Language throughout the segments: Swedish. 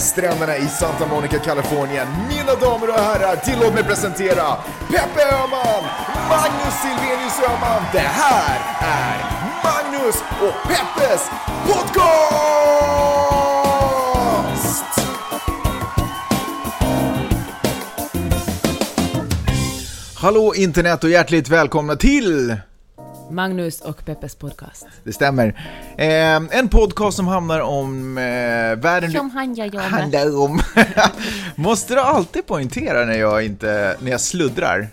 stränderna i Santa Monica, Kalifornien. Mina damer och herrar, tillåt mig presentera Peppe Öhman, Magnus Silvenius Öhman. Det här är Magnus och Peppes podcast! Hallå internet och hjärtligt välkomna till Magnus och Peppes podcast. Det stämmer. Eh, en podcast som handlar om eh, världen... Som han jag gör med. handlar om... Måste du alltid poängtera när jag inte, när jag sluddrar?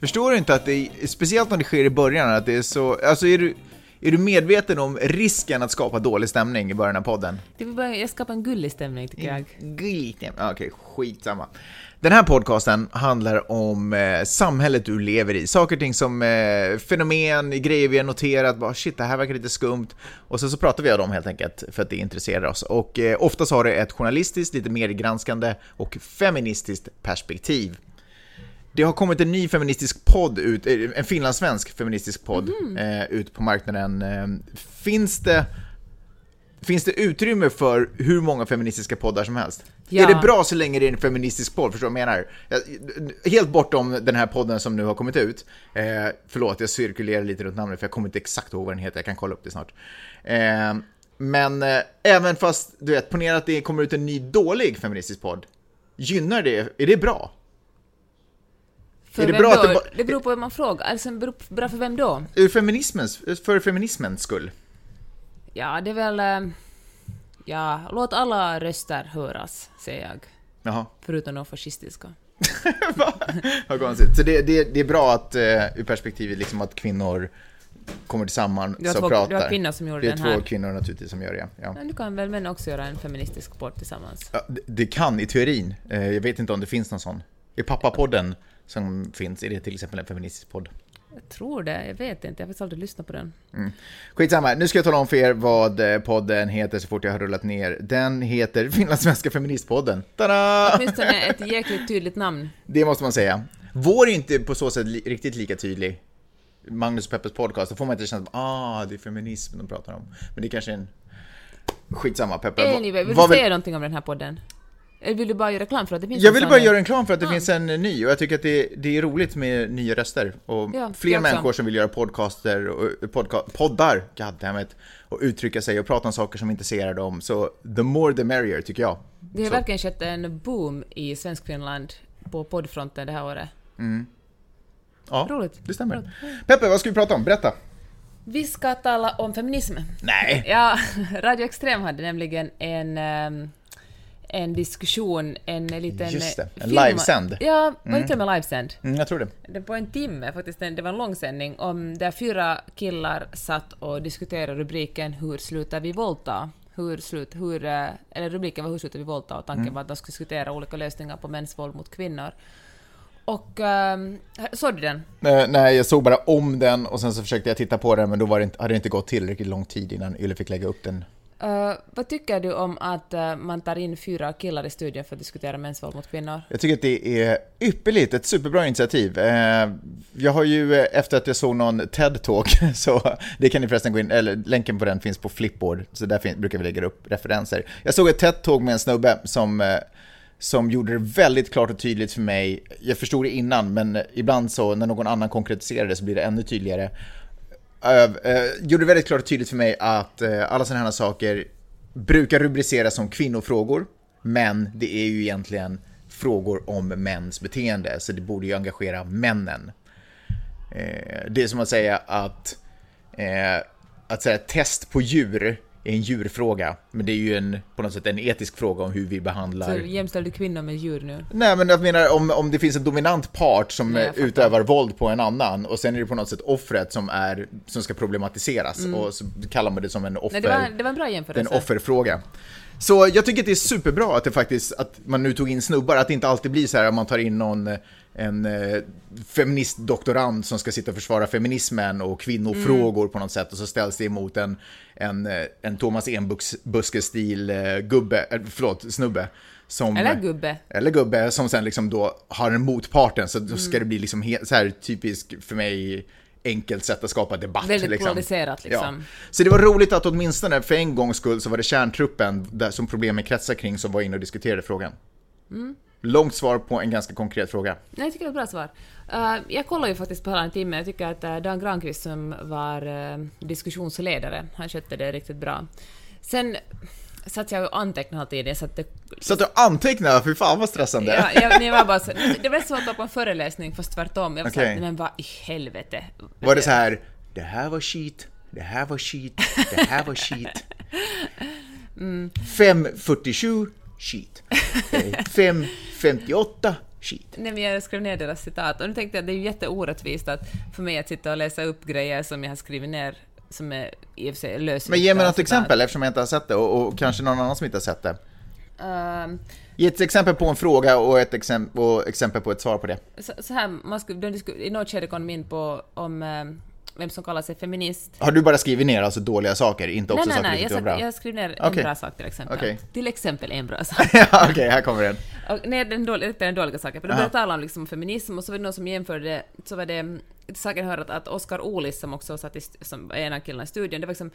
Förstår du inte att det, är, speciellt när det sker i början, att det är så, alltså är du, är du medveten om risken att skapa dålig stämning i början av podden? Det vill bara, jag skapar en gullig stämning tycker jag. Gullig stämning, okej, skitsamma. Den här podcasten handlar om eh, samhället du lever i, saker och ting som eh, fenomen, grejer vi har noterat, bara shit det här verkar lite skumt. Och sen så pratar vi om dem helt enkelt för att det intresserar oss. Och eh, oftast har det ett journalistiskt, lite mer granskande och feministiskt perspektiv. Det har kommit en ny feministisk podd ut, eh, en finlandssvensk feministisk podd Mm. eh, ut på marknaden. Eh, finns det Finns det utrymme för hur många feministiska poddar som helst? Ja. Är det bra så länge det är en feministisk podd? Förstår du vad jag menar? Helt bortom den här podden som nu har kommit ut. Eh, förlåt, jag cirkulerar lite runt namnet för jag kommer inte exakt ihåg vad den heter. Jag kan kolla upp det snart. Eh, men eh, även fast, du vet, ponera att det kommer ut en ny dålig feministisk podd. Gynnar det? Är det bra? För Är det vem bra att det det beror på vad man frågar. Alltså, beror bra för vem då? Ur feminismens, för feminismens skull? Ja, det är väl... eh, Ja, låt alla röster höras, säger jag. Jaha. Förutom de fascistiska. Va? Vad konstigt. Så det, det, det är bra att, uh, ur perspektivet liksom att kvinnor kommer tillsammans och två- pratar. det var kvinnor som gjorde Det är den två här. kvinnor naturligtvis som gör det, ja. Men du kan väl män också göra en feministisk podd tillsammans? ja det, det kan i teorin. Eh, jag vet inte om det finns någon sån. I pappapodden som finns, är det till exempel en feministisk podd? Jag tror det, jag vet inte. Jag har faktiskt aldrig lyssnat på den. Skitsamma, nu ska jag tala om för er vad eh, podden heter så fort jag har rullat ner. Den heter Finlandssvenska feministpodden. Tada! Åtminstone ett jäkligt tydligt namn. Det måste man säga. Vår är inte på så sätt riktigt lika tydlig. Magnus och Peppers podcast, då får man inte känna att ah, det är feminism de pratar om. Men det är kanske är en... Skitsamma Peppe. Anyway, vill du säga någonting om den här podden? Eller vill du bara göra reklam för att det finns Jag sån bara göra en reklam för att det finns en ny och jag tycker att det, det är roligt med nya röster och Ja, fler människor som vill göra podcaster och podca poddar, goddammit, och uttrycka sig och prata om saker som intresserar dem. Så the more the merrier tycker jag. Det har Så. verkligen skett en boom i Svenskfinland på poddfronten det här året. Ja, Roligt. det stämmer. Peppe, vad ska vi prata om? Berätta. Vi ska tala om feminism. Nej! Ja, Radio Extrem hade nämligen en, ehm, en diskussion, en liten... Just det, en film- livesänd. Ja, var det till och med livesänd? Mm, jag tror det. Det var en timme faktiskt, det var en långsändning om där fyra killar satt och diskuterade rubriken Hur slutar vi våldta? Hur slut, hur, eh, eller rubriken var Hur slutar vi våldta? och tanken Mm. var att de skulle diskutera olika lösningar på mäns våld mot kvinnor. Och um, såg du den? Eh, nej, jag såg bara om den och sen så försökte jag titta på den men då var det inte, hade det inte gått tillräckligt lång tid innan Yle fick lägga upp den. Uh, vad tycker du om att uh, man tar in fyra killar i studion för att diskutera mäns våld mot kvinnor? Jag tycker att det är ypperligt, ett superbra initiativ. Uh, Jag har ju, efter att jag såg någon TED-talk, så det kan ni förresten gå in, eller länken på den finns på Flipboard, så där finns, brukar vi lägga upp referenser. Jag såg ett TED-talk med en snubbe som, som gjorde det väldigt klart och tydligt för mig. Jag förstod det innan, men ibland så när någon annan konkretiserar det så blir det ännu tydligare. Öv- eh, gjorde väldigt klart och tydligt för mig att eh, alla sådana här saker brukar rubriceras som kvinnofrågor, men det är ju egentligen frågor om mäns beteende, så det borde ju engagera männen. Eh, det är som att säga att, eh, att säga test på djur en djurfråga, men det är ju en, på något sätt en etisk fråga om hur vi behandlar Så jämställer du kvinnor med djur nu? Nej, men jag menar om, om det finns en dominant part som Nej, utövar våld på en annan och sen är det på något sätt offret som, är, som ska problematiseras och så kallar man det som en offer, Mm. Nej, det var, det var en bra är en jämförelse. offerfråga. Så jag tycker att det är superbra att det faktiskt, att man nu tog in snubbar, att det inte alltid blir så här att man tar in någon en eh, feministdoktorand som ska sitta och försvara feminismen och kvinnofrågor Mm. på något sätt och så ställs det emot en, en, eh, en Thomas Enbuske-stil eh, gubbe, eh, förlåt, snubbe. Som, Eller gubbe. eller gubbe som sen liksom då har en motparten så då Mm. ska det bli liksom he- så här typisk för mig enkelt sätt att skapa debatt. Väldigt liksom. polariserat liksom. Ja. Så det var roligt att åtminstone för en gångs skull så var det kärntruppen där, som problemen kretsar kring som var inne och diskuterade frågan. Mm. Långt svar på en ganska konkret fråga. Nej, jag tycker det var ett bra svar. Uh, jag kollade ju faktiskt på hela en timme. Jag tycker att uh, Dan Granqvist som var uh, diskussionsledare, han skötte det riktigt bra. Sen satt jag och antecknade hela tiden. Så att det, Satt du och antecknade? Fy fan vad stressande. ja, jag, jag var bara så, det var som att vara på en föreläsning fast tvärtom. Jag var Okej. såhär, men vad i helvete. Var det så här, det här var skit, det här var skit, det här var skit. Mm. 5.47, skit. Eh, 5.58, skit. Nej, men jag skrev ner deras citat och nu tänkte jag att det är ju jätteorättvist att för mig att sitta och läsa upp grejer som jag har skrivit ner som är i och för sig lösryckta Men ge mig något citat. exempel eftersom jag inte har sett det och, och kanske någon annan som inte har sett det. Ehm, Ge ett exempel på en fråga och ett exempel, och exempel på ett svar på det. så, så här, man skulle, de i något skede kom de in på om eh, vem som kallar sig feminist. Har du bara skrivit ner alltså dåliga saker, inte också nej, nej, saker nej, tyckte var bra? jag skrev ner Okej. en bra sak till exempel. Okej. Till exempel en bra sak. ja, Okej, här kommer den. Och, nej, den dåliga, den dåliga saken. För de började tala om liksom feminism och så var det någon som jämförde, så var det saken hör att, att Oscar Olis som också satt i, som en av killarna i studion, det var liksom,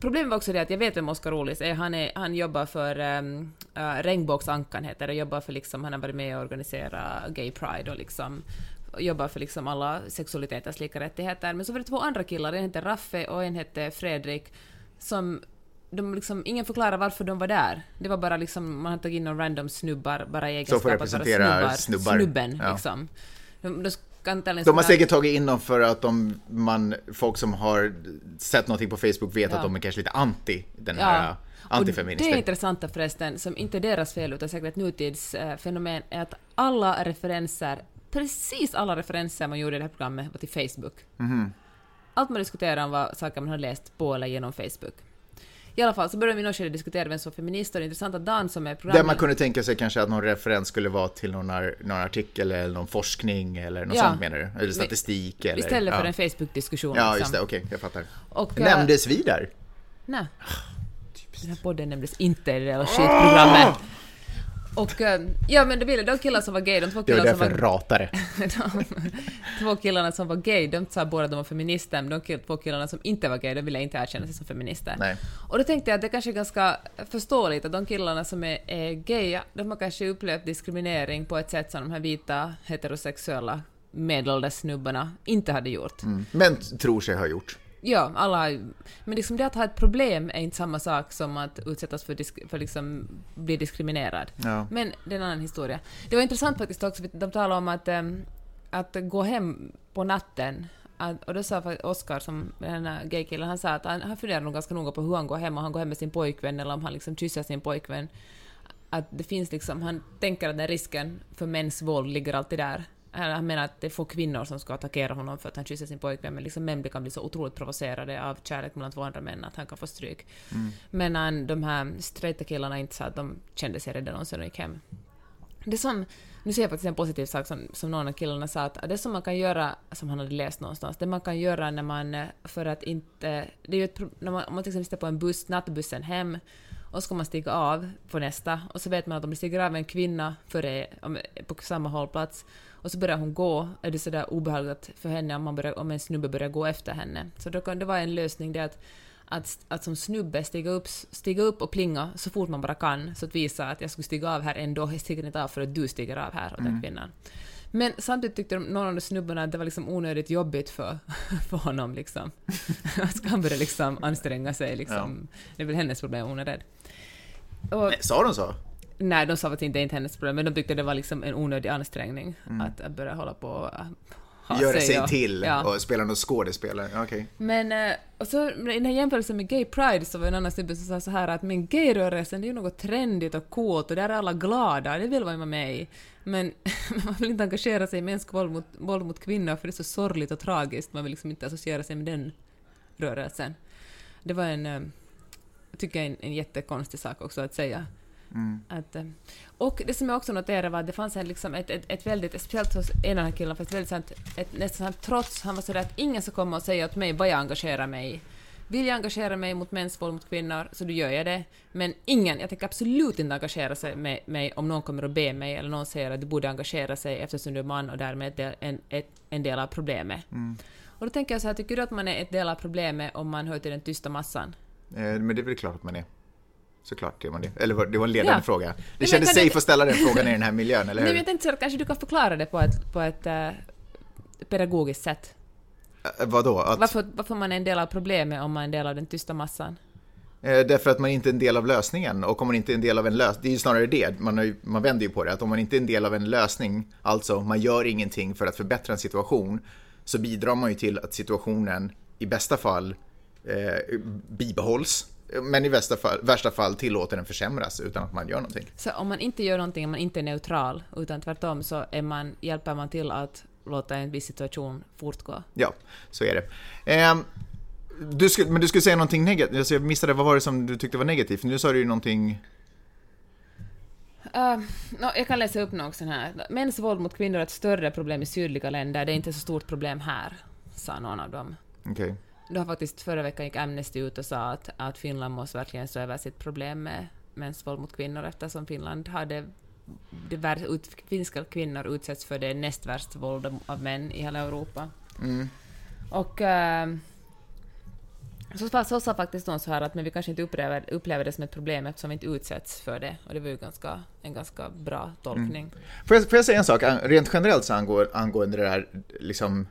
problemet var också det att jag vet vem Oscar Olis är, han, är, han jobbar för um, uh, Regnbågsankan heter det, jobbar för liksom, han har varit med och organiserat Gay Pride och liksom jobbar för liksom alla sexualiteters lika rättigheter. Men så var det två andra killar, en hette Raffe och en hette Fredrik, som de liksom, ingen förklarar varför de var där. Det var bara liksom, man hade tagit in någon random snubbar bara i egenskap att vara snubbar. snubbar. Snubben, Ja. liksom. De, de, De har säkert tagit in dem för att de, man, folk som har sett någonting på Facebook vet Ja. att de är kanske lite anti den Ja. här antifeminister. det intressanta förresten, som inte är deras fel utan säkert ett nutidsfenomen, är att alla referenser, precis alla referenser man gjorde i det här programmet var till Facebook. Mhm. Allt man diskuterade om var saker man hade läst på eller genom Facebook. I alla fall så började vi i något skede diskutera vem som var feminist och det är intressant att Dan som är Där programmet... man kunde tänka sig kanske att någon referens skulle vara till någon, ar- någon artikel eller någon forskning eller något Ja. sånt menar du? Eller statistik eller? Istället för ja. en Facebook-diskussion. Ja, liksom. just det, okej, jag fattar. Och, eh, Nämndes vi där? Nej. Den här podden nämndes inte i det där skitprogrammet. Och eh, ja, men det ville de killar som var gay, de två Det var killarna som var jag ratade. de två killarna som var gay, de sa båda de var feminister, men de kill, två killarna som inte var gay, de ville inte erkänna sig som feminister. Nej. Och då tänkte jag att det kanske är ganska förståeligt att de killarna som är, är gay, de har kanske upplevt diskriminering på ett sätt som de här vita heterosexuella medelålders snubbarna inte hade gjort. Mm. Men tror sig ha gjort. Ja, alla Men liksom det att ha ett problem är inte samma sak som att utsättas för, disk, för liksom bli diskriminerad. Ja. Men det är en annan historia. Det var intressant faktiskt också, de talade om att, ehm, att gå hem på natten. Att, och då sa som den här gaykillen, han sa att han, han funderar nog ganska noga på hur han går hem, om han går hem med sin pojkvän eller om han liksom kysser sin pojkvän. Att det finns liksom, han tänker att den risken för mäns våld ligger alltid där. Han menar att det är få kvinnor som ska attackera honom för att han kysser sin pojkvän, men liksom män kan bli så otroligt provocerade av kärlek mellan två andra män att han kan få stryk. Men han, de här straighta killarna inte sa att de kände sig rädda någonsin och gick hem. Det som, nu ser jag faktiskt en positiv sak som, som någon av killarna sa, att det som man kan göra, som han hade läst någonstans, det man kan göra när man, för att inte, det är ju ett, när man, om man till exempel sitter på en buss, nattbussen hem, och så ska man stiga av på nästa, och så vet man att om det stiger av en kvinna före, på samma hållplats, och så börjar hon gå, är det sådär obehagligt för henne om, man börjar, om en snubbe börjar gå efter henne. Så då kan det vara en lösning det att att, att som snubbe stiga upp, stiga upp och plinga så fort man bara kan, så att visa att jag skulle stiga av här ändå, jag stiger inte av för att du stiger av här åt den kvinnan. Men samtidigt tyckte de, någon av de snubbarna att det var liksom onödigt jobbigt för, för honom liksom. Ska han börja liksom anstränga sig liksom. Det är väl hennes problem, hon är rädd. Och, Nej, Sa de så? Nej, de sa att det inte är inte hennes problem, men de tyckte det var liksom en onödig ansträngning att, att börja hålla på och ha Göra sig och- till ja. och spela någon skådespelare? Okej. Men, eh, och så i den här jämförelsen med Gay Pride så var det en annan snubbe som sa så här att men gayrörelsen det är ju något trendigt och coolt och där är alla glada, det vill man vara med i. Men man vill inte engagera sig i mänskligt våld mot, våld mot kvinnor för det är så sorgligt och tragiskt, man vill liksom inte associera sig med den rörelsen. Det var en, eh, tycker jag, en, en jättekonstig sak också att säga. Att, eh, och det som jag också noterade var att det fanns en, liksom ett, ett, ett väldigt, speciellt hos en av de här killarna, fast väldigt sant, ett nästan sant trots, han var sådär att ingen ska komma och säga åt mig vad jag engagerar mig i. vill jag engagera mig mot mäns våld mot kvinnor så då gör jag det. Men ingen, jag tänker absolut inte engagera sig med mig om någon kommer och ber mig eller någon säger att du borde engagera sig eftersom du är man och därmed är en, en, en del av problemet. Mm. Och då tänker jag så här, tycker du att man är ett del av problemet om man hör till den tysta massan? Eh, Men det är väl klart att man är. Såklart är man det. Eller det var en ledande Ja. fråga. Det men kändes kan du- safe att ställa den frågan i den här miljön, eller Nej, men hur? jag tänkte så att kanske du kan förklara det på ett, på ett eh, pedagogiskt sätt. Eh, Vadå? Att, Varför, varför man är en del av problemet om man är en del av den tysta massan? eh, därför att man inte är en del av lösningen. Och om man inte är en del av en lösning, det är ju snarare det, man, har man vänder ju på det, att om man inte är en del av en lösning, alltså man gör ingenting för att förbättra en situation, så bidrar man ju till att situationen i bästa fall eh, bibehålls, men i värsta fall, värsta fall tillåter den försämras utan att man gör någonting. Så om man inte gör någonting, om man inte är neutral, utan tvärtom så är man, hjälper man till att låta en viss situation fortgå. Ja, så är det. Ehm, du skulle, men du skulle säga någonting negativt, alltså jag missade, vad var det som du tyckte var negativt? Nu sa du ju någonting... Uh, nå, jag kan läsa upp något sån här. Mäns våld mot kvinnor är ett större problem i sydliga länder, det är inte så stort problem här, sa någon av dem. Okej. Då har faktiskt förra veckan gick Amnesty ut och sa att, att Finland måste verkligen se över sitt problem med mäns våld mot kvinnor eftersom Finland har det, vär, ut, finska kvinnor utsätts för det näst värsta våldet av män i hela Europa. Mm. Och eh, så, så sa faktiskt någon så här att men vi kanske inte upplever, upplever det som ett problem eftersom vi inte utsätts för det. Och det var ju ganska, en ganska bra tolkning. Får, jag, får jag säga en sak, rent generellt så angå, angående det där, liksom...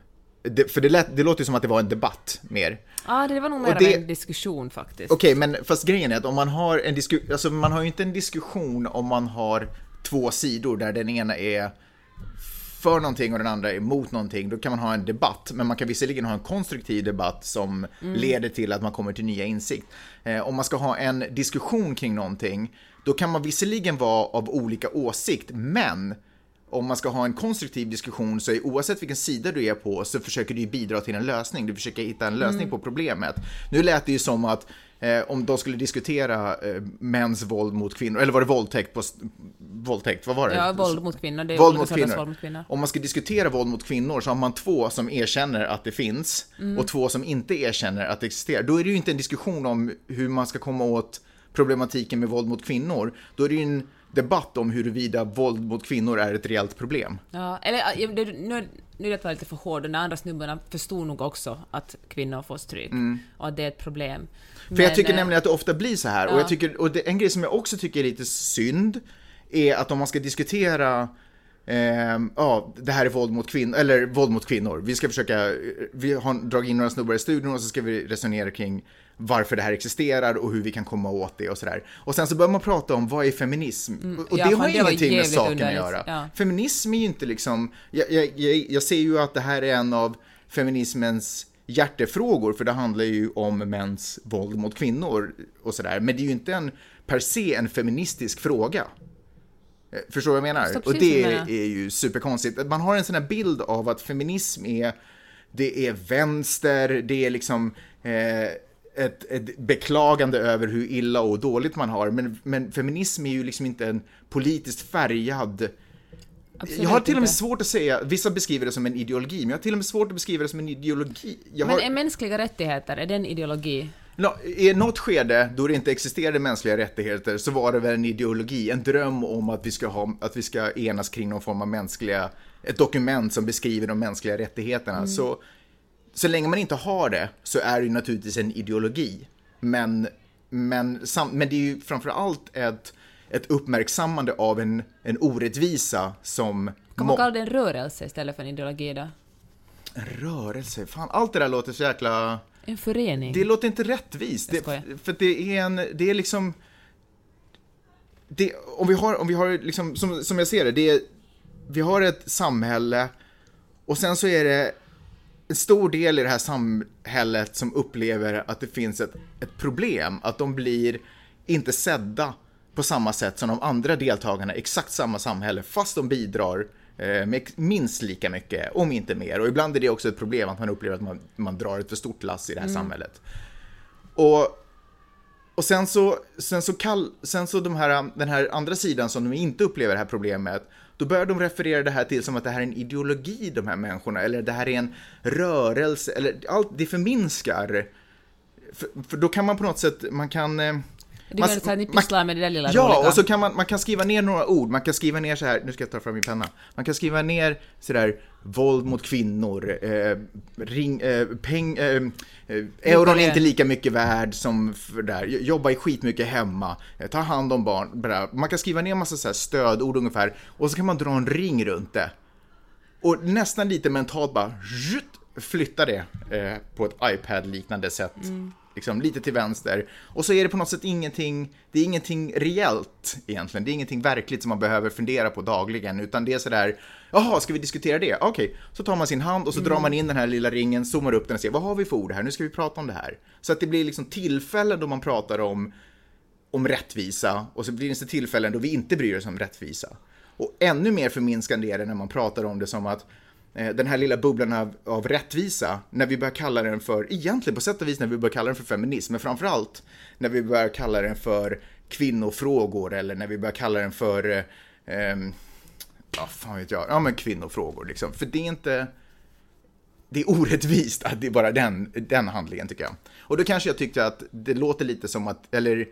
Det, för det, lät, det låter ju som att det var en debatt mer. Ja, det var nog mer det- en diskussion faktiskt. Okej, men fast grejen är att om man har en diskussion, alltså man har ju inte en diskussion om man har två sidor där den ena är för någonting och den andra är emot någonting, då kan man ha en debatt. Men man kan visserligen ha en konstruktiv debatt som leder till att man kommer till nya insikt. Eh, om man ska ha en diskussion kring någonting, då kan man visserligen vara av olika åsikt, men om man ska ha en konstruktiv diskussion så är oavsett vilken sida du är på så försöker du bidra till en lösning. Du försöker hitta en lösning på problemet. Nu lät det ju som att eh, om de skulle diskutera eh, mäns våld mot kvinnor, eller var det våldtäkt på... Våldtäkt, vad var det? Ja, våld mot kvinnor. Det är Våld mot kvinnor. våld mot kvinnor. Om man ska diskutera våld mot kvinnor så har man två som erkänner att det finns Mm. och två som inte erkänner att det existerar. Då är det ju inte en diskussion om hur man ska komma åt problematiken med våld mot kvinnor. Då är det ju en debatt om huruvida våld mot kvinnor är ett reellt problem. Ja, eller nu, nu är det att vara lite för hård. De andra snubbarna förstod nog också att kvinnor får stryk och att det är ett problem. Mm. För jag tycker eh, nämligen att det ofta blir så här. Och, ja. jag tycker, och det, en grej som jag också tycker är lite synd är att om man ska diskutera ehm, ja, det här är våld mot kvinnor, eller våld mot kvinnor. Vi ska försöka, vi har dragit in några snubbar i studion och så ska vi resonera kring varför det här existerar och hur vi kan komma åt det och sådär. Och sen så börjar man prata om vad är feminism? och Mm. Ja, det har det ingenting med saken att underligt. göra. Ja. Feminism är ju inte liksom, jag, jag, jag, jag ser ju att det här är en av feminismens hjärtefrågor, för det handlar ju om mäns våld mot kvinnor och sådär. Men det är ju inte en per se en feministisk fråga. Eh, Förstår du vad jag menar? Förstår Och det menar. är ju superkonstigt. Man har en sån här bild av att feminism är, det är vänster, det är liksom eh, ett, ett beklagande över hur illa och dåligt man har. Men, men feminism är ju liksom inte en politiskt färgad Absolut jag har till och med inte. svårt att säga, vissa beskriver det som en ideologi, men jag har till och med svårt att beskriva det som en ideologi. Jag har, Men är mänskliga rättigheter, är det en ideologi? Nå, I något skede då det inte existerade mänskliga rättigheter så var det väl en ideologi, en dröm om att vi ska, ha, att vi ska enas kring någon form av mänskliga, ett dokument som beskriver de mänskliga rättigheterna. Så, så länge man inte har det så är det ju naturligtvis en ideologi. Men, men, sam, men det är ju framför allt ett, ett uppmärksammande av en, en orättvisa som... Kan man kalla det en rörelse istället för en ideologi då? En rörelse, fan allt det där låter så jäkla... En förening? Det låter inte rättvist. Det, för det är en, det är liksom... Det, om vi har, om vi har liksom, som, som jag ser det, det är, vi har ett samhälle och sen så är det en stor del i det här samhället som upplever att det finns ett, ett problem, att de blir inte sedda på samma sätt som de andra deltagarna i exakt samma samhälle, fast de bidrar eh, med minst lika mycket, om inte mer. Och ibland är det också ett problem att man upplever att man, man drar ett för stort lass i det här samhället. Och, och sen så, sen så, kall, sen så de här, den här andra sidan som de inte upplever det här problemet, då börjar de referera det här till som att det här är en ideologi, de här människorna, eller det här är en rörelse, eller allt, det förminskar. För, för då kan man på något sätt, man kan... Eh, du man- menar så att ni man- pysslar med det där lilla Ja, roliga? och så kan man, man kan skriva ner några ord, man kan skriva ner så här, nu ska jag ta fram min penna. Man kan skriva ner sådär, våld mot kvinnor, eh, ring, eh, peng, eh, eh, euron är inte lika mycket värd som för där, jobba i skitmycket hemma, eh, ta hand om barn, bla. Man kan skriva ner massa så stödord ungefär, och så kan man dra en ring runt det. Och nästan lite mentalt bara flytta det eh, på ett iPad-liknande sätt. Liksom lite till vänster. Och så är det på något sätt ingenting, det är ingenting reellt egentligen. Det är ingenting verkligt som man behöver fundera på dagligen. Utan det är sådär, jaha, ska vi diskutera det? Okej, så tar man sin hand och så drar man in den här lilla ringen, zoomar upp den och ser, vad har vi för ord här? Nu ska vi prata om det här. Så att det blir liksom tillfällen då man pratar om om rättvisa och så blir det tillfällen då vi inte bryr oss om rättvisa. Och ännu mer förminskande är det när man pratar om det som att Eh, den här lilla bubblan av, av rättvisa, när vi börjar kalla den för, egentligen på sätt och vis när vi börjar kalla den för feminism, men framförallt när vi börjar kalla den för kvinnofrågor eller när vi börjar kalla den för, eh, ehm, ja fan vet jag, ja men kvinnofrågor liksom. För det är inte, det är orättvist att det är bara den, den handlingen tycker jag. Och då kanske jag tyckte att det låter lite som att, eller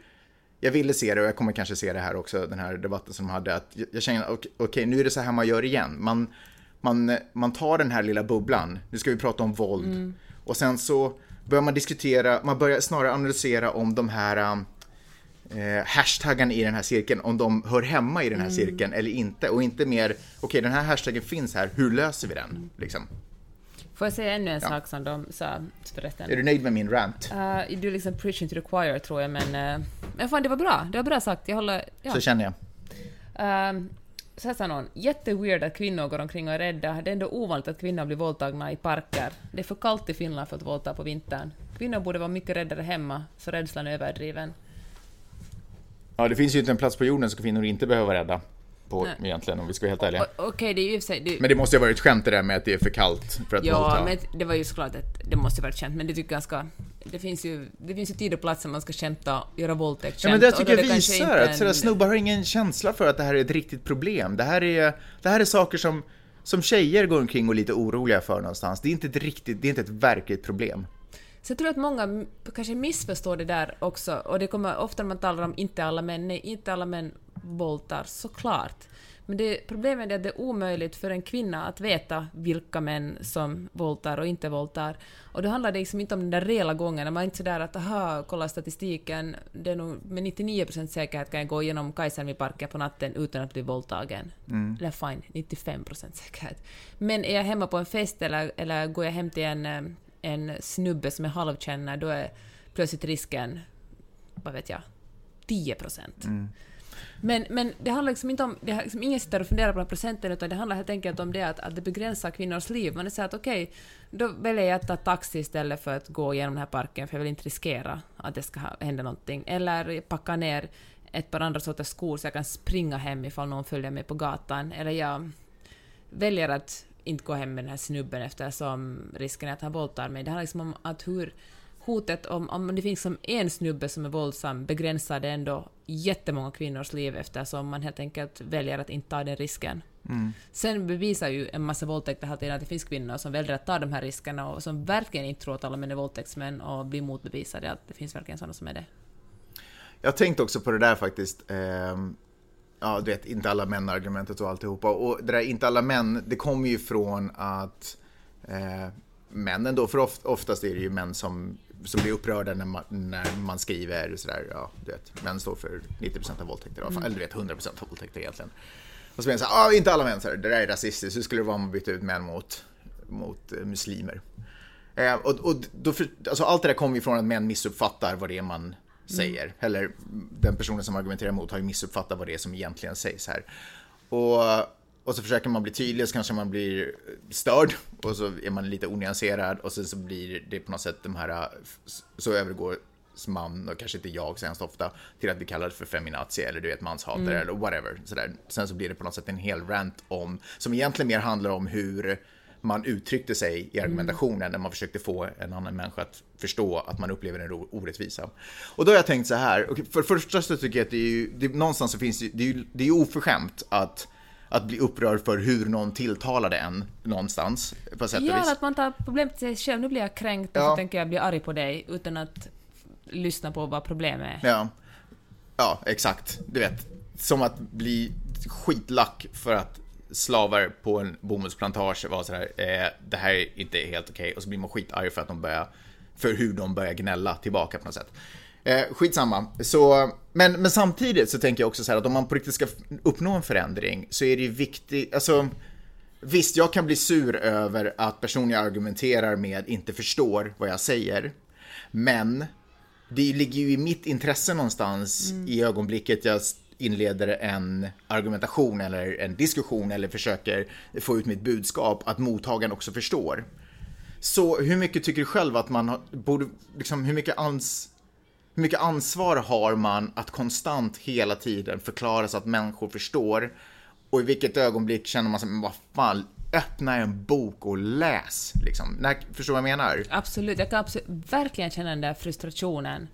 jag ville se det och jag kommer kanske se det här också, den här debatten som de hade, att jag- jag känner okej, okej, nu är det så här man gör igen. Man, man, man tar den här lilla bubblan, nu ska vi prata om våld, och sen så börjar man diskutera, man börjar snarare analysera om de här eh, hashtaggen i den här cirkeln, om de hör hemma i den här cirkeln eller inte. Och inte mer, okej den här hashtaggen finns här, hur löser vi den? Liksom. Får jag säga ännu en Ja. sak som de sa förresten? Är du nöjd med min rant? Uh, du är liksom preaching to the choir tror jag, men... Uh, men fan, det var bra. Det var bra sagt. Jag håller... Ja. Så känner jag. Ehm, så här sa någon, jätteweird att kvinnor går omkring och är rädda. Det är ändå ovanligt att kvinnor blir våldtagna i parker. Det är för kallt i Finland för att våldta på vintern. Kvinnor borde vara mycket räddare hemma, så rädslan är överdriven. Ja, det finns ju inte en plats på jorden som kvinnor inte behöver vara rädda på Nej. egentligen, om vi ska vara helt ärliga. Okej, det är ju sig... Det, Men det måste ju ha varit ett skämt det där med att det är för kallt för att ja, våldta. men det var ju såklart att det måste varit känt, men det tycker jag ganska... Det finns ju, det finns ju tid och plats man ska skämta, göra våldtäkt Ja, men det tycker jag det visar att en- snubbar har ingen känsla för att det här är ett riktigt problem. Det här är, det här är saker som, som tjejer går omkring och är lite oroliga för någonstans. Det är inte ett riktigt, det är inte ett verkligt problem. Så jag tror att många kanske missförstår det där också, och det kommer ofta när man talar om inte alla män, nej, inte alla män våldtar, såklart. Men det, problemet är att det är omöjligt för en kvinna att veta vilka män som våldtar och inte våldtar. Och då handlar det liksom inte om den där reella gången, man är inte sådär att aha, kolla statistiken, det är nog med 99% säkerhet kan jag gå igenom Kajsarmi-parken på natten utan att bli våldtagen. Eller fine, 95% säkerhet. Men är jag hemma på en fest eller, eller går jag hem till en, eh, en snubbe som jag halvkänner, då är plötsligt risken, vad vet jag, 10%. Men, men det handlar liksom inte om, det har liksom ingen sitter och funderar på den procenten, utan det handlar helt enkelt om det att, att det begränsar kvinnors liv. Man är så att okej, då väljer jag att ta taxi istället för att gå igenom den här parken, för jag vill inte riskera att det ska hända någonting. Eller packa ner ett par andra sorters skor så jag kan springa hem ifall någon följer mig på gatan. Eller jag väljer att inte gå hem med den här snubben eftersom risken är att han våldtar mig. Det handlar liksom om att hur hotet om, om det finns som en snubbe som är våldsam begränsar det ändå jättemånga kvinnors liv eftersom man helt enkelt väljer att inte ta den risken. Sen bevisar ju en massa våldtäkter hela tiden att det finns kvinnor som väljer att ta de här riskerna och som verkligen inte tror att alla män är våldtäktsmän och blir motbevisade att det finns verkligen sådana som är det. Jag tänkte också på det där faktiskt. Ehm, ja, du vet, inte alla män-argumentet och alltihopa. Och det där inte alla män, det kommer ju från att eh, männen då, för of, oftast är det ju män som, som blir upprörda när man, när man skriver sådär, ja, du vet, män står för 90% av våldtäkter, mm. eller du vet, 100% av våldtäkter egentligen. Och så blir det så här, ah, inte alla män, så här, det där är rasistiskt, hur skulle det vara om man bytte ut män mot, mot eh, muslimer? Eh, och, och då för, alltså allt det där kommer ju från att män missuppfattar vad det är man säger. Eller den personen som argumenterar emot har ju missuppfattat vad det är som egentligen sägs här. Och, och så försöker man bli tydlig, så kanske man blir störd och så är man lite onyanserad och sen så blir det på något sätt de här, så övergår man, och kanske inte jag så hemskt ofta, till att bli kallad för feminazi eller du vet manshatare eller whatever. Sådär. Sen så blir det på något sätt en hel rant om, som egentligen mer handlar om hur man uttryckte sig i argumentationen när man försökte få en annan människa att förstå att man upplever en orättvisa. Och då har jag tänkt så här, för det första så tycker jag att det är ju, det, någonstans så finns det, det är ju det är ju oförskämt att att bli upprörd för hur någon tilltalade en någonstans på sätt och Ja, vis. att man tar problemet till sig själv. Nu blir jag kränkt och Ja. så tänker jag bli arg på dig utan att lyssna på vad problemet är. Ja. ja, exakt. Du vet, som att bli skitlack för att slavar på en bomullsplantage var sådär, eh, det här är inte helt okej. Och så blir man skitarg för att de börjar, för hur de börjar gnälla tillbaka på något sätt. Eh, skitsamma. Så, men, men samtidigt så tänker jag också så här att om man på riktigt ska uppnå en förändring så är det ju viktigt, alltså Visst, jag kan bli sur över att personer jag argumenterar med inte förstår vad jag säger. Men det ligger ju i mitt intresse någonstans mm. i ögonblicket jag inleder en argumentation eller en diskussion eller försöker få ut mitt budskap att mottagaren också förstår. Så hur mycket tycker du själv att man borde, liksom hur mycket, ans, hur mycket ansvar har man att konstant hela tiden förklara så att människor förstår? Och i vilket ögonblick känner man sig, men vad fan, öppna en bok och läs. Liksom. När, förstår du vad jag menar? Absolut, jag kan absolut, verkligen känna den där frustrationen.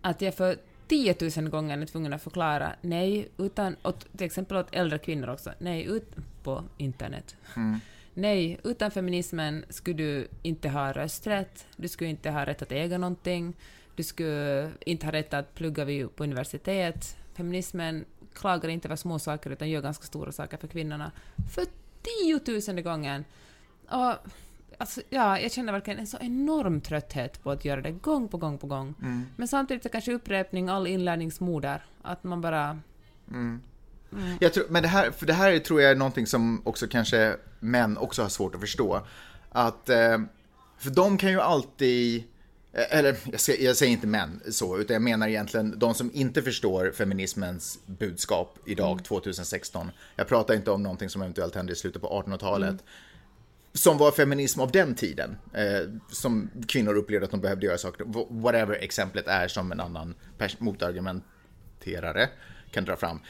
Att jag för tiotusen gånger är tvungen att förklara nej, utan, åt, till exempel åt äldre kvinnor också, nej, ut på internet. Mm. Nej, utan feminismen skulle du inte ha rösträtt, du skulle inte ha rätt att äga någonting, du skulle inte ha rätt att plugga vid, på universitet. Feminismen klagar inte över små saker utan gör ganska stora saker för kvinnorna. För tiotusende gången. Och, alltså, ja, jag känner verkligen en så enorm trötthet på att göra det gång på gång på gång. Mm. Men samtidigt är kanske upprepning all inlärningsmoder. Att man bara... Mm. Mm. Jag tror, men det här, för det här tror jag är någonting som också kanske män också har svårt att förstå. Att, eh, för de kan ju alltid eller jag, ska, jag, säger inte män så, utan jag menar egentligen de som inte förstår feminismens budskap idag, mm. 2016. Jag pratar inte om någonting som eventuellt hände i slutet på 1800-talet. Mm. Som var feminism av den tiden. Eh, som kvinnor upplevde att de behövde göra saker. Whatever exemplet är som en annan motargumenterare kan dra fram.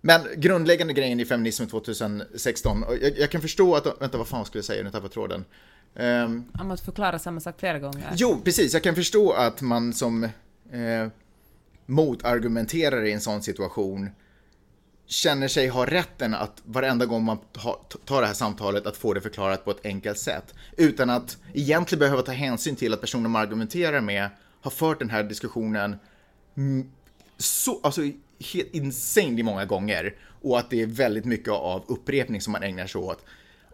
Men grundläggande grejen i feminismen 2016, jag, jag, kan förstå att, vänta vad fan skulle jag säga, nu tappade jag tråden. Um, Han måste förklara samma sak flera gånger. Jo, precis. Jag kan förstå att man som eh, motargumenterare i en sån situation känner sig ha rätten att varenda gång man tar det här samtalet att få det förklarat på ett enkelt sätt. Utan att egentligen behöva ta hänsyn till att personen man argumenterar med har fört den här diskussionen så, alltså helt insane många gånger. Och att det är väldigt mycket av upprepning som man ägnar sig åt.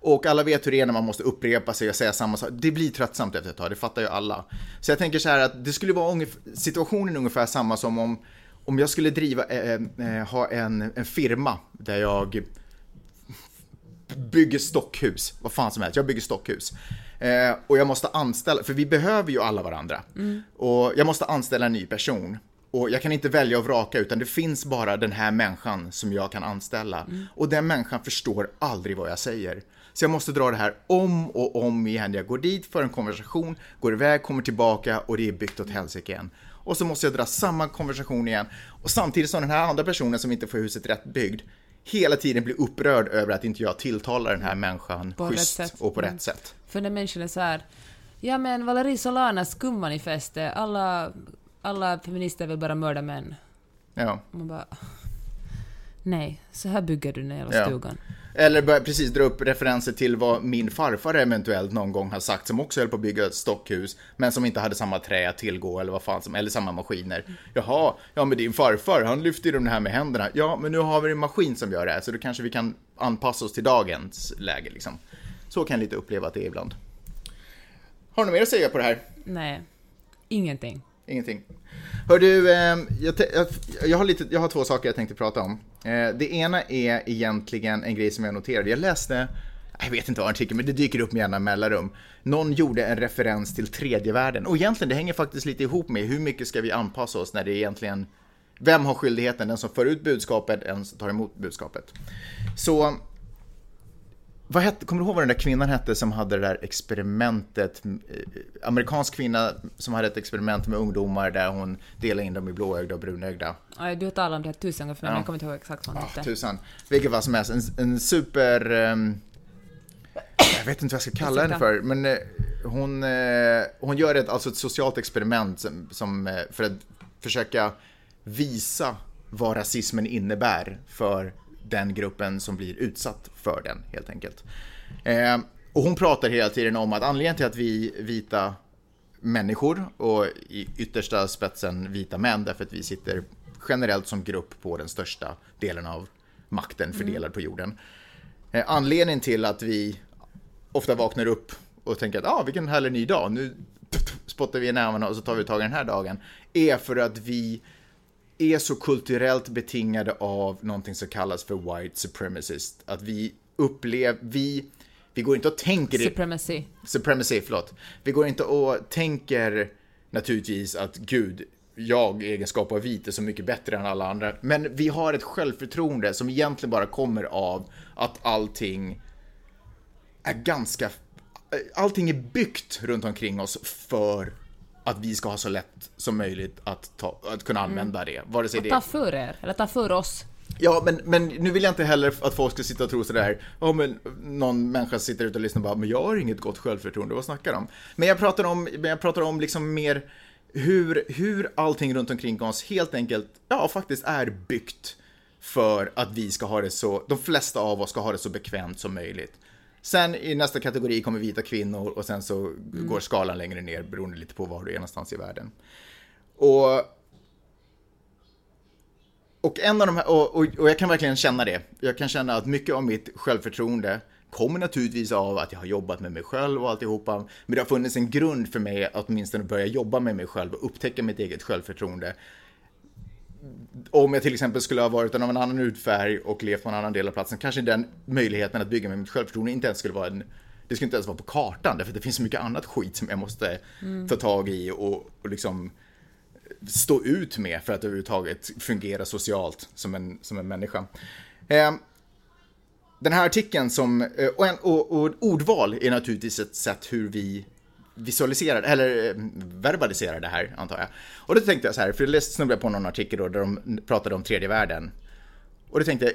Och alla vet hur det är när man måste upprepa sig och säga samma sak. Det blir tröttsamt efter ett tag, det fattar ju alla. Så jag tänker så här att det skulle vara ungefär, situationen ungefär samma som om, om jag skulle driva, äh, äh, ha en, en firma där jag bygger stockhus, vad fan som helst, jag bygger stockhus. Eh, och jag måste anställa, för vi behöver ju alla varandra. Mm. Och jag måste anställa en ny person. Och jag kan inte välja och vraka utan det finns bara den här människan som jag kan anställa. Mm. Och den människan förstår aldrig vad jag säger. Så jag måste dra det här om och om igen. Jag går dit för en konversation, går iväg, kommer tillbaka och det är byggt åt helsike igen. Och så måste jag dra samma konversation igen. Och samtidigt som den här andra personen som inte får huset rätt byggd hela tiden blir upprörd över att inte jag tilltalar den här människan på schysst och på rätt mm. sätt. För när människan är så här, ja men Valerie Solanas skummanifestet, alla, alla feminister vill bara mörda män. Ja. Man bara, nej, så här bygger du den jävla ja. stugan. Eller precis dra upp referenser till vad min farfar eventuellt någon gång har sagt som också höll på att bygga ett stockhus men som inte hade samma trä att tillgå eller vad fan som, eller samma maskiner. Jaha, ja men din farfar han lyfter ju de här med händerna. Ja, men nu har vi en maskin som gör det här så då kanske vi kan anpassa oss till dagens läge liksom. Så kan jag lite uppleva att det är ibland. Har du något mer att säga på det här? Nej, ingenting. Ingenting. Hör du, ehm, jag, jag, jag, har lite, jag har två saker jag tänkte prata om. Eh, det ena är egentligen en grej som jag noterade. Jag läste, jag vet inte vad artikeln, men det dyker upp med jämna mellanrum. Någon gjorde en referens till tredje världen. Och egentligen, det hänger faktiskt lite ihop med hur mycket ska vi anpassa oss när det egentligen vem har skyldigheten? Den som för ut budskapet, den som tar emot budskapet. Så vad hette, kommer du ihåg vad den där kvinnan hette som hade det där experimentet? Eh, amerikansk kvinna som hade ett experiment med ungdomar där hon delade in dem i blåögda och brunögda. Ja, du har talat om det här tusen gånger för mig, ja. men jag kommer inte ihåg exakt vad hon hette. tusan. Vilket var som helst, en, en super... Um, jag vet inte vad jag ska kalla henne för, men uh, hon, uh, hon gör ett, alltså ett socialt experiment som, som uh, för att försöka visa vad rasismen innebär för den gruppen som blir utsatt för den helt enkelt. Eh, och hon pratar hela tiden om att anledningen till att vi vita människor och i yttersta spetsen vita män därför att vi sitter generellt som grupp på den största delen av makten fördelad på jorden. Eh, Anledningen till att vi ofta vaknar upp och tänker att ah, vilken härlig ny dag, nu spottar vi i nävarna och så tar vi tag i den här dagen, är för att vi är så kulturellt betingade av någonting som kallas för white supremacist. Att vi upplever, vi, vi går inte och tänker... Supremacy. Supremacy, förlåt. Vi går inte och tänker naturligtvis att gud, jag i egenskap av vit är så mycket bättre än alla andra. Men vi har ett självförtroende som egentligen bara kommer av att allting är ganska... Allting är byggt runt omkring oss för att vi ska ha så lätt som möjligt att, ta, att kunna använda det. Vare sig Att det ta för er, eller ta för oss. Ja, men, men nu vill jag inte heller att folk ska sitta och tro sådär, ja men någon människa sitter ute och lyssnar och bara, men jag har inget gott självförtroende, vad snackar de om? Men jag pratar om, jag pratar om liksom mer hur, hur allting runt omkring oss helt enkelt, ja faktiskt är byggt för att vi ska ha det så, de flesta av oss ska ha det så bekvämt som möjligt. Sen i nästa kategori kommer vita kvinnor och sen så går skalan längre ner beroende lite på var du är någonstans i världen. Och och en av de här, och, och, och jag kan verkligen känna det. Jag kan känna att mycket av mitt självförtroende kommer naturligtvis av att jag har jobbat med mig själv och alltihopa. Men det har funnits en grund för mig att åtminstone börja jobba med mig själv och upptäcka mitt eget självförtroende. Om jag till exempel skulle ha varit av en annan hudfärg och levt på en annan del av platsen, kanske den möjligheten att bygga med mitt självförtroende inte ens skulle vara en det skulle inte ens vara på kartan, därför att det finns så mycket annat skit som jag måste ta tag i och, och liksom stå ut med för att överhuvudtaget fungera socialt som en, som en människa. Eh, den här artikeln som, eh, och, en, och, och ordval är naturligtvis ett sätt hur vi visualisera, eller eh, verbalisera det här, antar jag. Och då tänkte jag så här, för jag snubblade på någon artikel då, där de pratade om tredje världen. Och då tänkte jag,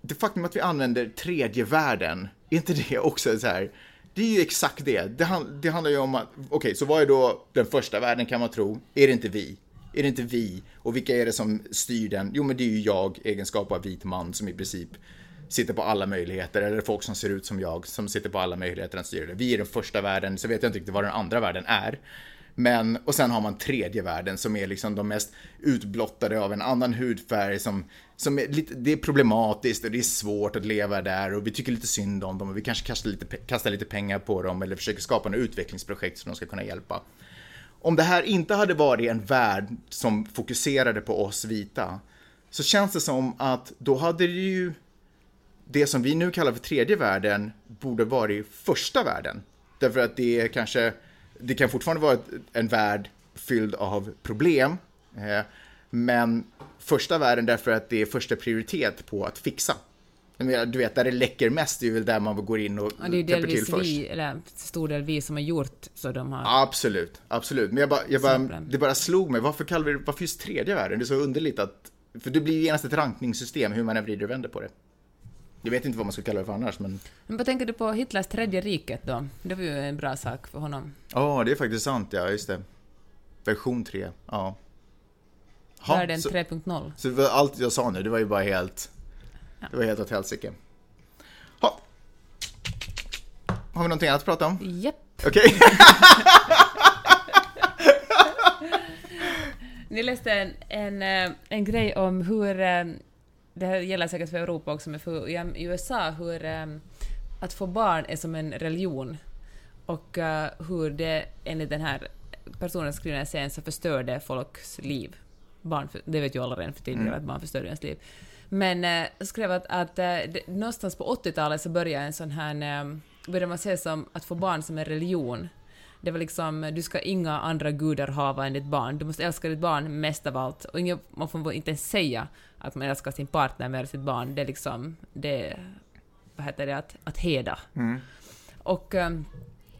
det faktum att vi använder tredje världen, är inte det också så här, det är ju exakt det. Det, hand, det handlar ju om att, okej, okay, så vad är då den första världen kan man tro? Är det inte vi? Är det inte vi? Och vilka är det som styr den? Jo, men det är ju jag, egenskap av vit man, som i princip sitter på alla möjligheter, eller folk som ser ut som jag, som sitter på alla möjligheter att styra det. Vi är den första världen, så vet jag inte riktigt vad den andra världen är. Men, och sen har man tredje världen som är liksom de mest utblottade av en annan hudfärg som, som är lite, det är problematiskt och det är svårt att leva där och vi tycker lite synd om dem och vi kanske kastar lite, kastar lite pengar på dem eller försöker skapa några utvecklingsprojekt som de ska kunna hjälpa. Om det här inte hade varit en värld som fokuserade på oss vita så känns det som att då hade det ju det som vi nu kallar för tredje världen borde varit första världen. Därför att det är kanske det kan fortfarande vara en värld fylld av problem. Eh, men första världen därför att det är första prioritet på att fixa. Du vet, där det läcker mest är väl där man går in och ja, det är täpper till först. Vi, eller stor del vi som har gjort så de har... Absolut, absolut. Men jag bara, jag bara, det bara slog mig, varför kallar vi det, varför just tredje världen? Det är så underligt att, för det blir ju genast ett rankningssystem hur man än vrider och vänder på det. Jag vet inte vad man ska kalla det för annars, men... Men vad tänker du på Hitlers tredje riket då? Det var ju en bra sak för honom. Ja, oh, det är faktiskt sant, ja, just det. Version 3, ja. Världen 3.0. Så allt jag sa nu, det var ju bara helt... Ja. Det var helt åt helsike. Ha. Har vi någonting annat att prata om? Japp. Okej. Okay. Ni läste en, en, eh, en grej om hur eh, det här gäller säkert för Europa också, men för i USA hur um, att få barn är som en religion och uh, hur det enligt den här personen som skriver den så förstör det folks liv. Barn, det vet ju alla redan för tidigare mm. att barn förstör ens liv. Men uh, skrev att, att uh, det, någonstans på 80-talet så började en sån här, um, började man se som att få barn som en religion. Det var liksom, du ska inga andra gudar hava än ditt barn. Du måste älska ditt barn mest av allt. Och ingen, man får inte ens säga att man älskar sin partner mer än sitt barn. Det är liksom, det vad heter det, att, att heda. Mm. Och um,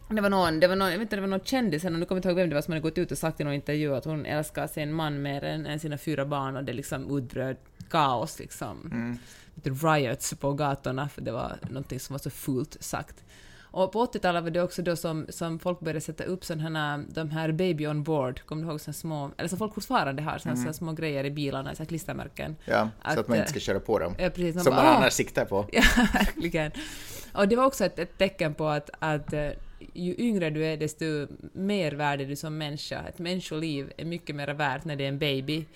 det var någon, det var någon, jag vet inte, det var någon kändis, nu kommer jag inte ihåg vem det var som hade gått ut och sagt i någon intervju att hon älskar sin man mer än, än sina fyra barn och det liksom utbröt kaos liksom. Mm. Riots på gatorna för det var någonting som var så fult sagt. Och på 80-talet var det också då som, som folk började sätta upp sådana de här baby on board, kommer du ihåg sådana små, eller som folk fortfarande har, sådana mm. små grejer i bilarna, så klistermärken. Ja, att, så att man inte ska köra på dem. Ja, precis, som man, annars siktar på. Ja, verkligen. Och det var också ett, ett tecken på att, att eh, ju yngre du är desto mer värd är du som människa. Ett människoliv är mycket mer värt när det är en baby.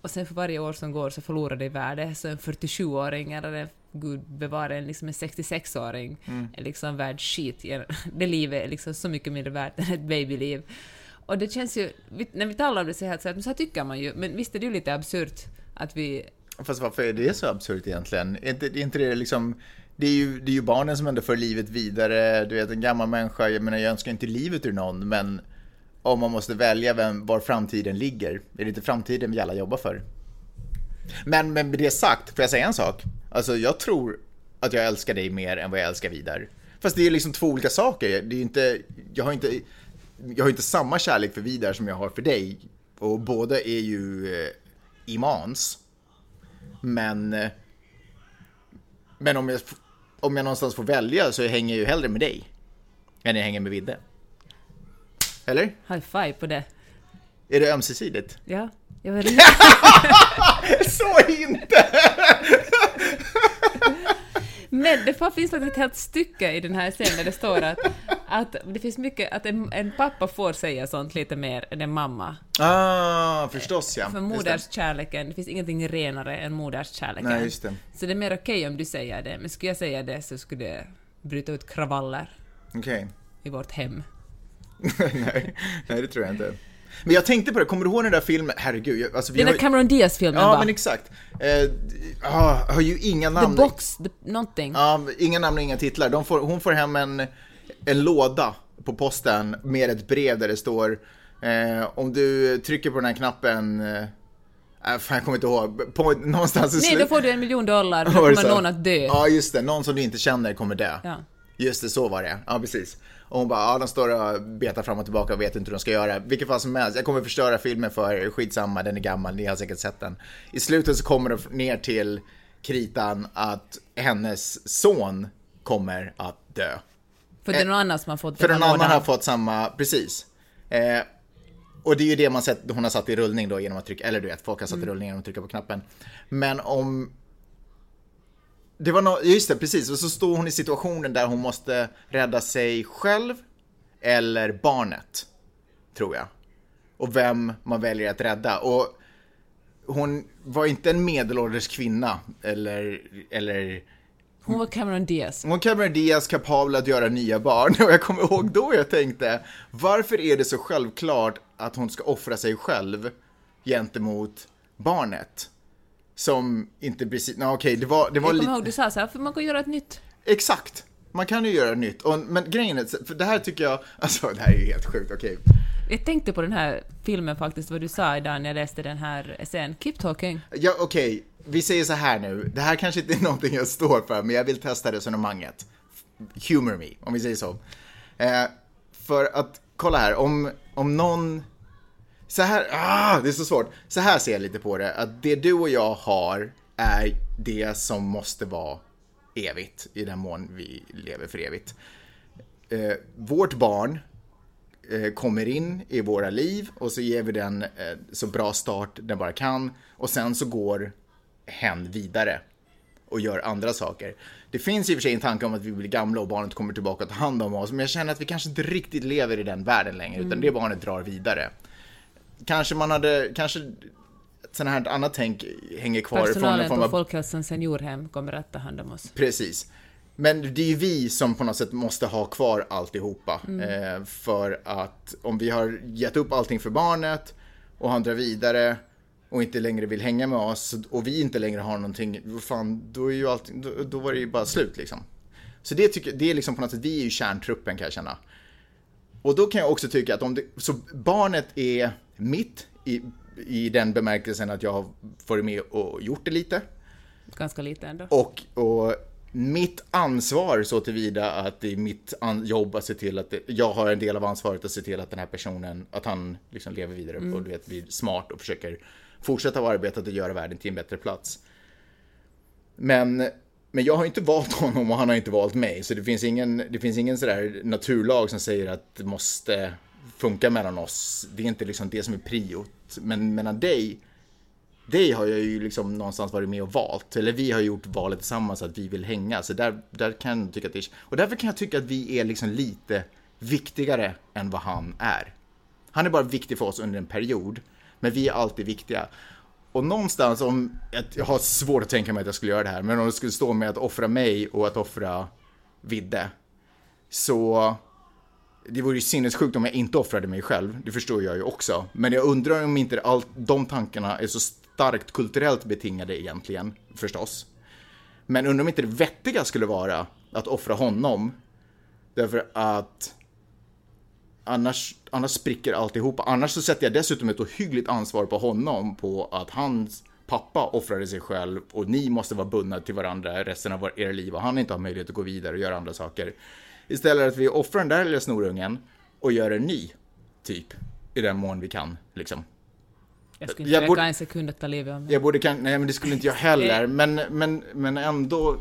Och sen för varje år som går så förlorar det i värde. Så en 47-åring eller en, gud bevara en, liksom en 66-åring Mm. är liksom värd skit. Det livet är liksom så mycket mindre värt än ett babyliv. Och det känns ju, när vi talar om det så här, så, här, så här tycker man ju, men visst är det ju lite absurt att vi Fast varför är det så absurt egentligen? Är inte, är inte det liksom... Det är, ju, det är ju barnen som ändå för livet vidare. Du vet, en gammal människa, jag menar jag önskar inte livet ur någon, men om man måste välja vem, var framtiden ligger, är det inte framtiden vi alla jobbar för? Men, men med det sagt, får jag säga en sak? Alltså jag tror att jag älskar dig mer än vad jag älskar Vidar. Fast det är liksom två olika saker. Det är inte, jag har inte, jag har inte samma kärlek för Vidar som jag har för dig. Och båda är ju eh, imans. Men, eh, men om, jag, om jag någonstans får välja så hänger jag ju hellre med dig. Än jag hänger med Vidde. Eller? high five på det. Är det ömsesidigt? Ja, jag var så inte! Men det finns faktiskt ett helt stycke i den här scenen där det står att, att det finns mycket, att en, en pappa får säga sånt lite mer än en mamma. Ah, förstås ja. För Just det. moderskärleken, det finns ingenting renare än moderskärleken. Nej, just det. Så det är mer okej om du säger det, men skulle jag säga det så skulle det bryta ut kravaller Okej. i vårt hem. nej, nej, det tror jag inte. Men jag tänkte på det, kommer du ihåg den där filmen? Herregud, jag- alltså Den där Cameron Diaz-filmen Ja, va? men exakt. Eh, ah, har ju inga The namn. Box, the, någonting. Ja, inga namn och inga titlar. Får, hon får hem en, en låda på posten med ett brev där det står eh, om du trycker på den här knappen eh, äh, fan, jag kommer inte ihåg. På, någonstans i Nej, slut- då får du en miljon dollar, då Var det kommer någon att dö. Ja, just det. Någon som du inte känner kommer dö. Ja. Just det, så var det. Ja, precis. Och hon bara, ja, de står och betar fram och tillbaka och vet inte hur de ska göra. Vilket fall som helst, jag kommer förstöra filmen för er. skitsamma, den är gammal, ni har säkert sett den. I slutet så kommer det ner till kritan att hennes son kommer att dö. För det är någon annan som har fått För någon annan har fått samma, precis. Eh, och det är ju det man sett, hon har satt i rullning då genom att trycka, eller du vet, folk har satt Mm. i rullning genom att trycka på knappen. Men om... Det var något, just det, precis. Och så står hon i situationen där hon måste rädda sig själv eller barnet, tror jag. Och vem man väljer att rädda. Och hon var inte en medelålders kvinna, eller, eller Hon var Cameron Diaz. hon Cameron Diaz kapabel att göra nya barn och jag kommer ihåg då jag tänkte varför är det så självklart att hon ska offra sig själv gentemot barnet? Som inte precis, nej okej det var, det var Jag kommer lite, ihåg du sa så här, för man kan göra ett nytt. exakt. Man kan ju göra nytt, och, men grejen är, för det här tycker jag, alltså det här är ju helt sjukt, okej. Jag tänkte på den här filmen faktiskt, vad du sa idag när jag läste den här essän. Keep talking. Ja, okej, vi säger så här nu, det här kanske inte är någonting jag står för, men jag vill testa resonemanget. Humor me, om vi säger så. Eh, för att, kolla här, om, om någon... Så här, ah, det är så svårt. Så här ser jag lite på det, att det du och jag har är det som måste vara evigt, i den mån vi lever för evigt. Eh, vårt barn eh, kommer in i våra liv och så ger vi den eh, så bra start den bara kan och sen så går hen vidare och gör andra saker. Det finns i och för sig en tanke om att vi blir gamla och barnet kommer tillbaka och tar hand om oss, men jag känner att vi kanske inte riktigt lever i den världen längre, utan det barnet drar vidare. Kanske man hade, kanske sånt här annat tänk hänger kvar från en Personalen form på av Folkhälsans seniorhem kommer att ta hand om oss. Precis. Men det är ju vi som på något sätt måste ha kvar alltihopa. Eh, för att om vi har gett upp allting för barnet och han drar vidare och inte längre vill hänga med oss och vi inte längre har någonting, fan, då är ju allting, då, då var det ju bara slut liksom. Så det, tycker, det är liksom på något sätt, vi är ju kärntruppen kan jag känna. Och då kan jag också tycka att om det, så barnet är mitt i, i den bemärkelsen att jag har varit med och gjort det lite. Ganska lite ändå. Och, och mitt ansvar så tillvida att det är mitt jobb att se till att det, jag har en del av ansvaret att se till att den här personen, att han liksom lever vidare och du vet, blir smart och försöker fortsätta vara arbetet och göra världen till en bättre plats. Men, men jag har inte valt honom och han har inte valt mig, så det finns ingen, det finns ingen sådär naturlag som säger att det måste funka mellan oss. Det är inte liksom det som är priot. Men mellan dig dig har jag ju liksom någonstans varit med och valt. Eller vi har gjort valet tillsammans att vi vill hänga. Så där, där kan jag tycka att det är... Och därför kan jag tycka att vi är liksom lite viktigare än vad han är. Han är bara viktig för oss under en period, men vi är alltid viktiga. Och någonstans om, jag har svårt att tänka mig att jag skulle göra det här, men om det skulle stå med att offra mig och att offra Vidde, så det vore ju sinnessjukt om jag inte offrade mig själv, det förstår jag ju också. Men jag undrar om inte all, de tankarna är så starkt kulturellt betingade egentligen, förstås. Men undrar om inte det vettiga skulle vara att offra honom, därför att annars, annars spricker alltihopa. Annars så sätter jag dessutom ett ohyggligt ansvar på honom på att hans pappa offrade sig själv och ni måste vara bundna till varandra resten av era liv och han inte har möjlighet att gå vidare och göra andra saker. Istället att vi offrar den där lilla snorungen och gör en ny, typ. I den mån vi kan, liksom. Jag skulle inte räcka en sekund att ta livet av mig. Jag borde kan, nej men det skulle inte jag heller, men, men, men ändå.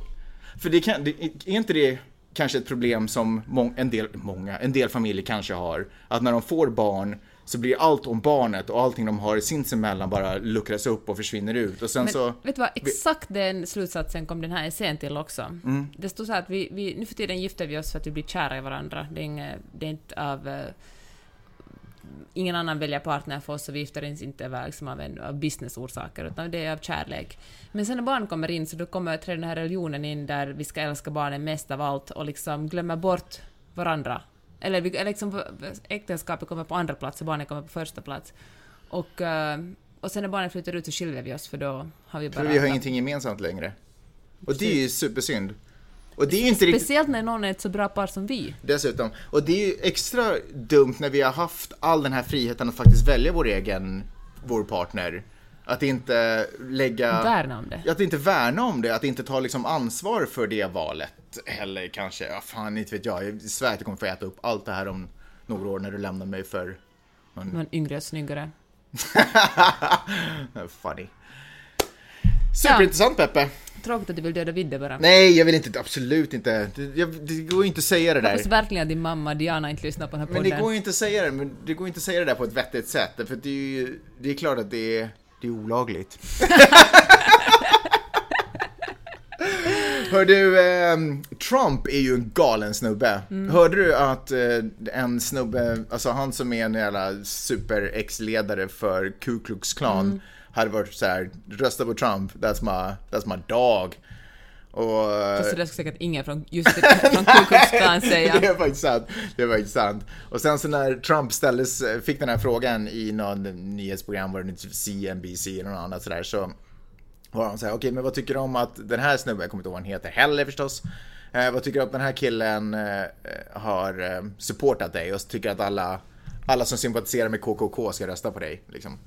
För det kan, det, är inte det kanske ett problem som må, en del, många, en del familjer kanske har? Att när de får barn så blir allt om barnet och allting de har sinsemellan bara luckras upp och försvinner ut. Och sen Men, så... Vet du vad, exakt den slutsatsen kom den här essän till också. Mm. Det stod så här att vi, vi, nu för tiden gifter vi oss för att vi blir kära i varandra. Det är, inget, det är inte av... Uh, ingen annan väljer partner för oss och vi gifter oss inte av, liksom av, en, av businessorsaker, utan det är av kärlek. Men sen när barn kommer in så då kommer den här religionen in där vi ska älska barnen mest av allt och liksom glömma bort varandra eller, vi, liksom, äktenskapet kommer på andra plats och barnen kommer på första plats. Och, uh, och sen när barnen flyttar ut så skiljer vi oss för då har vi bara... För vi har ingenting gemensamt längre. Och det är ju supersynd. Och det är inte Speciellt riktigt... när någon är ett så bra par som vi. Dessutom. Och det är ju extra dumt när vi har haft all den här friheten att faktiskt välja vår egen, vår partner. Att inte lägga... Värna om det. Att inte värna om det, att inte ta liksom ansvar för det valet heller kanske. Ja, fan, inte vet jag. Jag svär att jag kommer få äta upp allt det här om några år när du lämnar mig för någon... Någon yngre snyggare. Funny. Superintressant Peppe. Tråkigt att du vill döda Vidde bara. Nej, jag vill inte, absolut inte. Det, jag, det går ju inte att säga det där. Jag hoppas verkligen att din mamma Diana inte lyssnar på den här podden. Men det går ju inte att säga det, men det går inte att säga det där på ett vettigt sätt. För det är ju, det är klart att det är, det är olagligt. Hör du, eh, Trump är ju en galen snubbe. Mm. Hörde du att eh, en snubbe, alltså han som är en jävla super-ex-ledare för Ku Klux Klan, mm. hade varit så här, rösta på Trump, that's my, that's my dog. Och, Fast det skulle säkert ingen från, just från Ku Klux Klan säga. det är faktiskt sant. Det är faktiskt sant. Och sen så när Trump ställdes, fick den här frågan i någon nyhetsprogram, var det CNBC eller något annat sådär, så var de så okej okay, men vad tycker du om att den här snubben, jag kommer inte ihåg vad han heter heller förstås. Eh, vad tycker du om att den här killen eh, har eh, supportat dig och tycker att alla, alla som sympatiserar med KKK ska rösta på dig? Liksom.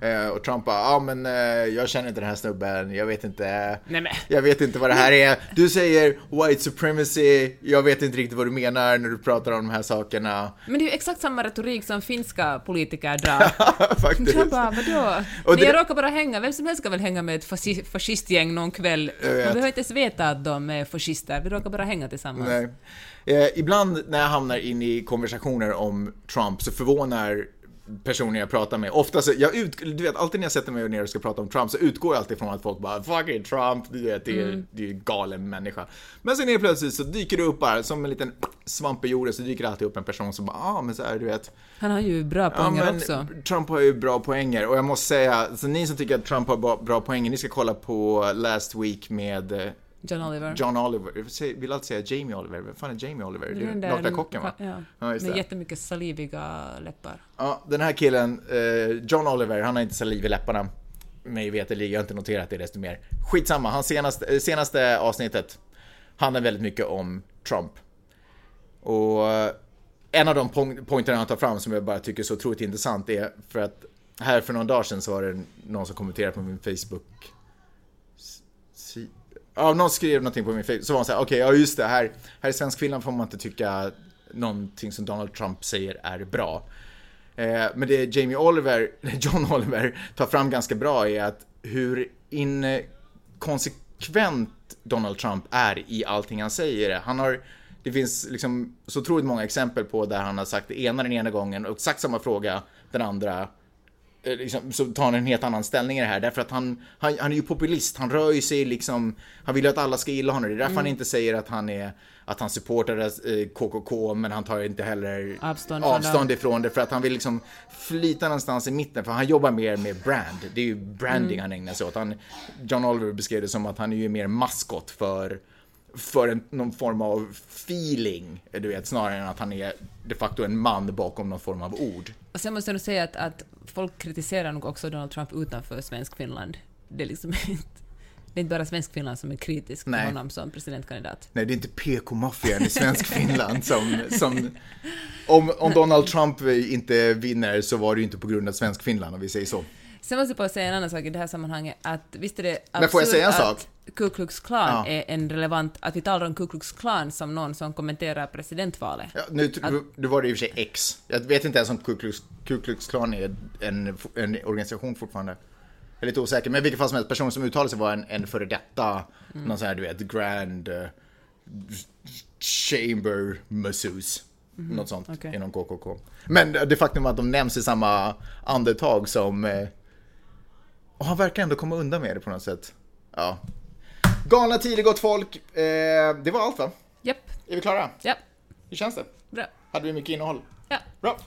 Eh, och Trump bara, ja ah, men eh, jag känner inte den här snubben, jag vet inte, Nej, jag vet inte vad det här är. Du säger white supremacy, jag vet inte riktigt vad du menar när du pratar om de här sakerna. Men det är ju exakt samma retorik som finska politiker drar. Faktiskt. Jag bara, vadå? Och det... Jag råkar bara hänga, vem som helst ska väl hänga med ett fascist, fascistgäng någon kväll. Man behöver inte ens veta att de är fascister, vi råkar bara hänga tillsammans. Nej. Eh, ibland när jag hamnar in i konversationer om Trump så förvånar personer jag pratar med. Ofta så, jag ut, du vet, alltid när jag sätter mig ner och ska prata om Trump så utgår jag alltid från att folk bara fucking Trump, du vet, det är, mm. det är ju galen människa. Men sen helt plötsligt så dyker det upp bara, som en liten svamp i jorden, så dyker det alltid upp en person som bara, ah men så här, du vet. Han har ju bra poänger ja, också. Trump har ju bra poänger och jag måste säga, så ni som tycker att Trump har bra, bra poänger, ni ska kolla på Last Week med eh, John Oliver. John Oliver. Jag vill alltid säga Jamie Oliver. Vem fan är Jamie Oliver? Det är Nakna kocken va? Ja, ja med jättemycket saliviga läppar. Ja, den här killen, eh, John Oliver, han har inte saliv i läpparna. Mig veterligen, jag har inte noterat det desto mer. Skitsamma, hans senaste, eh, senaste avsnittet handlar väldigt mycket om Trump. Och eh, en av de pointerna han tar fram som jag bara tycker är så otroligt intressant är för att här för någon dag sedan så var det någon som kommenterade på min Facebook Ja, någon skrev någonting på min Facebook, så var hon såhär, okej, okay, ja just det, här, här i svenskfinland får man inte tycka någonting som Donald Trump säger är bra. Eh, men det Jamie Oliver, John Oliver tar fram ganska bra är att hur inkonsekvent Donald Trump är i allting han säger. Han har, det finns liksom så otroligt många exempel på där han har sagt det ena den ena gången och exakt samma fråga den andra liksom, så tar han en helt annan ställning i det här. Därför att han, han, han är ju populist, han rör ju sig liksom, han vill ju att alla ska gilla honom. Det är därför han inte säger att han är att han supportar eh, KKK, men han tar inte heller Avstånd avstånd ifrån det för att han vill liksom flyta någonstans i mitten, för han jobbar mer med brand. Det är ju branding han ägnar sig åt. Han, John Oliver beskrev det som att han är ju mer maskot för för en, någon form av feeling, du vet, snarare än att han är de facto en man bakom någon form av ord. Och sen måste jag nog säga att, att folk kritiserar nog också Donald Trump utanför svensk Finland. Det är liksom inte, det är inte bara svensk Finland som är kritisk till honom som presidentkandidat. Nej, det är inte PK-maffian i svensk Finland som... som om, om Donald Trump inte vinner så var det ju inte på grund av svensk Finland, om vi säger så. Sen måste jag bara säga en annan sak i det här sammanhanget, att visst är det Men får jag säga en att sak? Ku Klux Klan Ja. är en relevant, att vi talar om Ku Klux Klan som någon som kommenterar presidentvalet. Ja, nu, nu var det i och för sig X. Jag vet inte ens om Ku Klux, Ku Klux Klan är en, en organisation fortfarande. Jag är lite osäker, men i vilket fall som helst, personen som uttalade sig var en, en före detta, någon sån här, du vet, grand uh, chamber masseuse. Något sånt okej. inom KKK. Men det faktum att de nämns i samma andetag som... Och han verkar ändå komma undan med det på något sätt. Ja. Galna tider, gott folk. Eh, det var allt va? Japp, Är vi klara? japp, Hur känns det? bra. Hade vi mycket innehåll? Ja. Bra.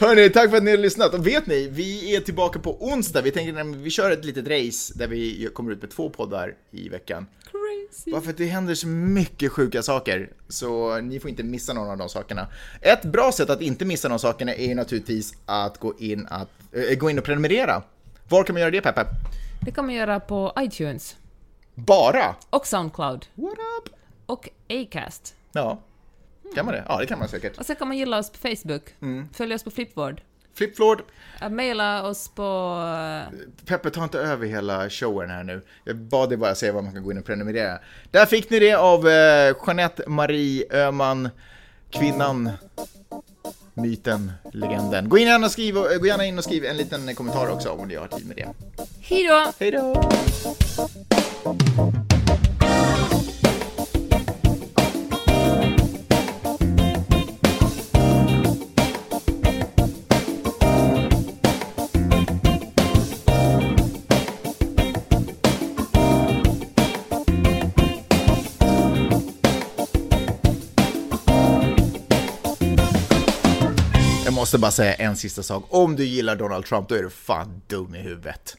Hörni, tack för att ni har lyssnat. Och vet ni, vi är tillbaka på onsdag. Vi tänker vi kör ett litet race där vi kommer ut med två poddar i veckan. Crazy. Bara för att det händer så mycket sjuka saker, så ni får inte missa någon av de sakerna. Ett bra sätt att inte missa de sakerna är ju naturligtvis att gå in, att, äh, gå in och prenumerera. Var kan man göra det, Peppe? Det kan man göra på iTunes Bara? och Soundcloud What up? och Acast. Ja, kan man det? Ja, det kan man säkert. Och sen kan man gilla oss på Facebook. Mm. Följ oss på Flipboard. Flipflord, Maila oss på... eh, Peppe, ta inte över hela showen här nu. Jag bad dig bara säga vad man kan gå in och prenumerera. Där fick ni det av eh, Jeanette Marie Öhman, kvinnan, myten, legenden. Gå, in gärna och skriv, och- gå gärna in och skriv en liten kommentar också om ni har tid med det. Hej då! Hej då! Måste bara säga en sista sak. Om du gillar Donald Trump, då är du fan dum i huvudet.